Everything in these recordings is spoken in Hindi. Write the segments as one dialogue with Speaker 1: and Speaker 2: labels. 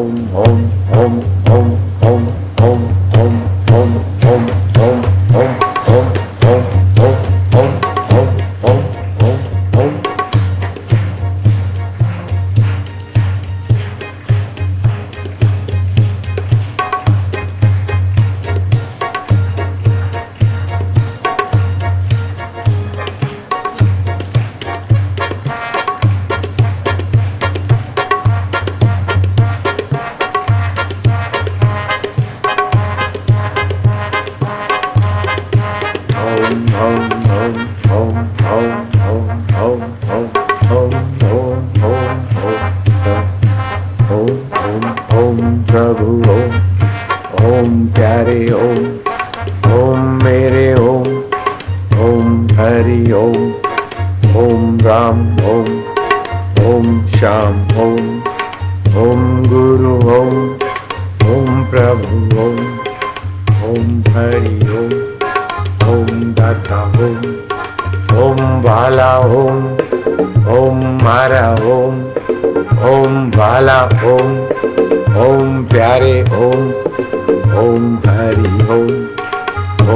Speaker 1: Om Om Om Om Om Prabhu Om Om Hari Om ओम दाता ॐ ॐ भाला ओम ओम मारा ओम ओम भाला ओम ओम प्यारे ओम ओम हरि ओम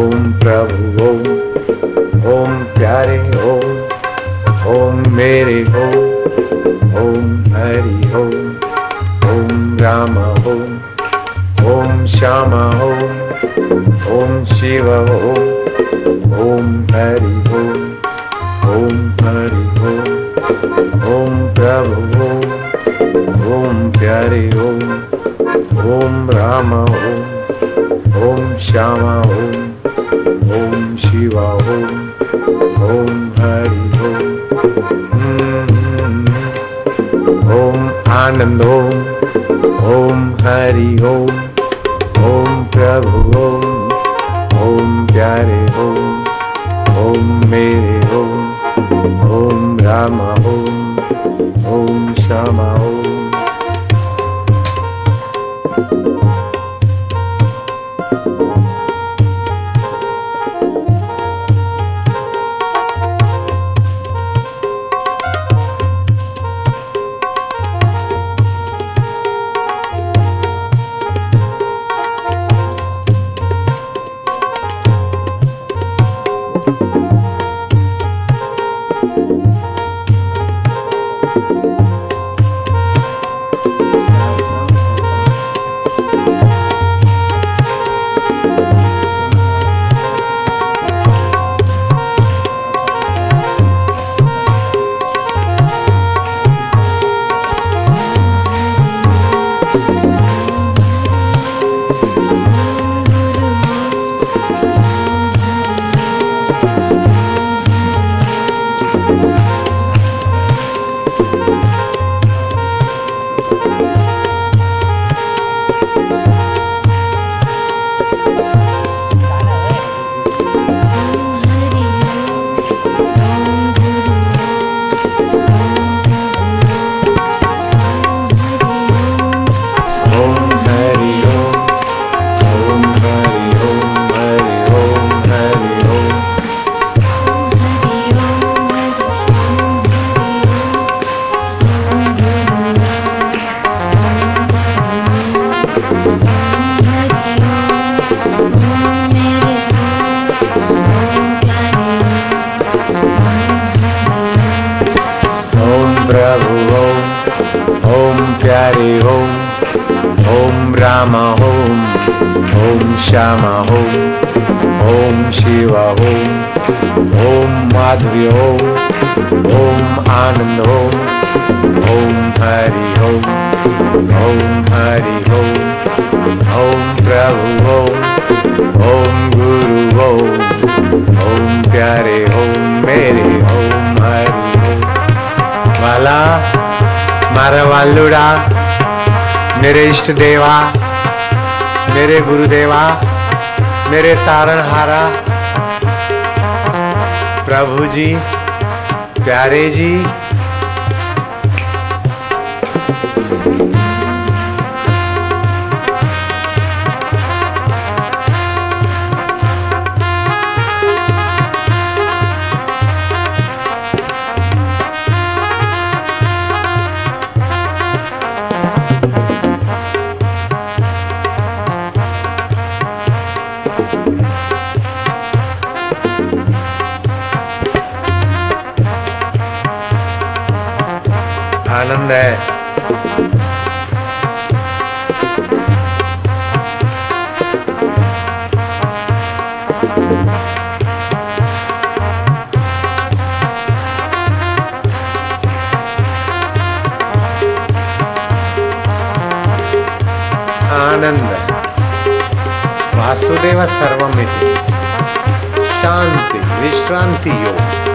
Speaker 1: ॐ प्रभु ओम ॐ प्यारे ओम ओम मेरे ॐ ओम हरि ओम ॐ राम ॐ ॐ श्याम ॐ Om Shiva Om. Om Hari Om. Om Hari Om. Om Prabhu Om. Om Pyare Om. Om Rama Om. Om Shama Om. Om Shiva Om. Om Hari Om. Hmm. Om Anand Om. Om Hari Om. प्रभु ओम ओम प्यारे ओम ओम मेरे हरि ओम ओम राम ओम ओम श्याम ओम ओम शिव ओम ओम माधवी ओम ओम आनंद ओम ओम हरि ओम ओम हरि ओम ओम प्रभु ओम ओम गुरु ओम ओम प्यारे ओम मेरे ओम हरि ओम मला हमारा वालुड़ा मेरे इष्ट देवा मेरे गुरुदेवा मेरे तारणहारा प्रभु जी प्यारे जी। है। आनंद। वासुदेव सर्वमिति। शांति विश्रांति योग।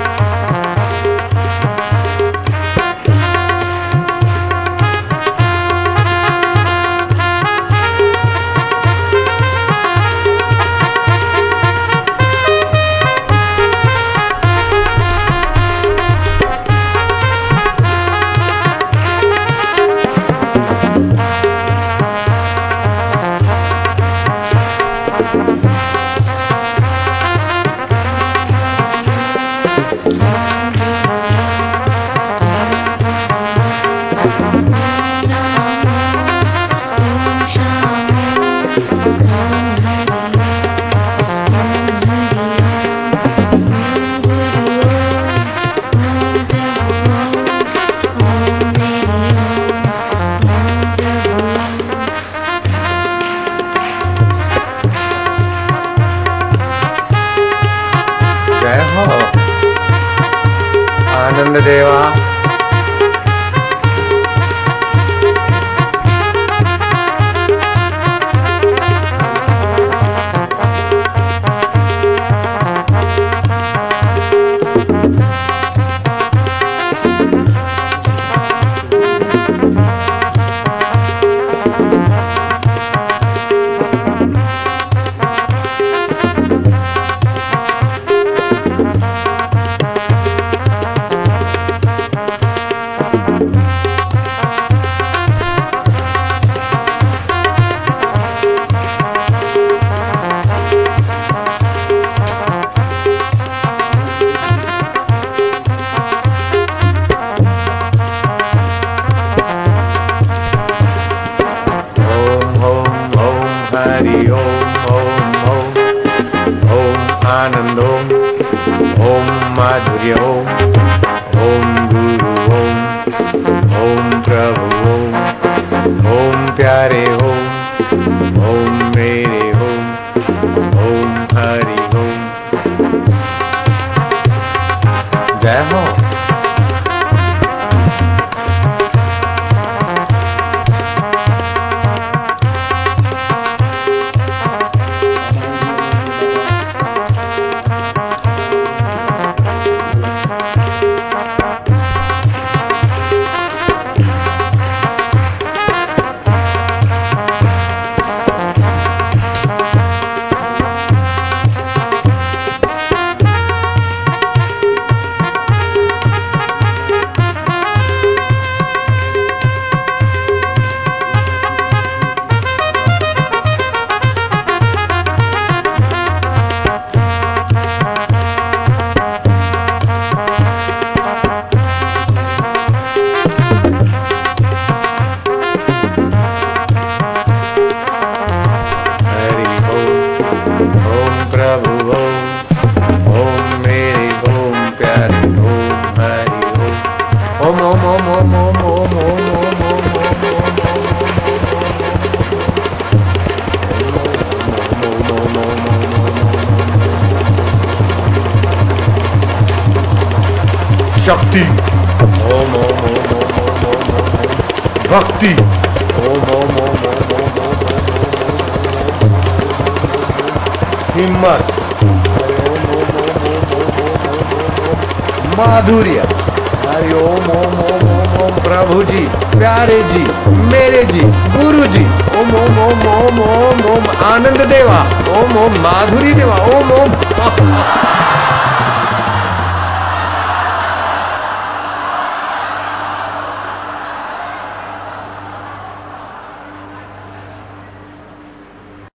Speaker 1: भक्ति हिम्मत माधुर्य हरि ओम ओम ओम ओम ओम प्रभु जी प्यारे जी मेरे जी गुरु जी ओम ओम ओम ओम ओम ओम आनंद देवा ओम ओम माधुरी देवा ओम ओम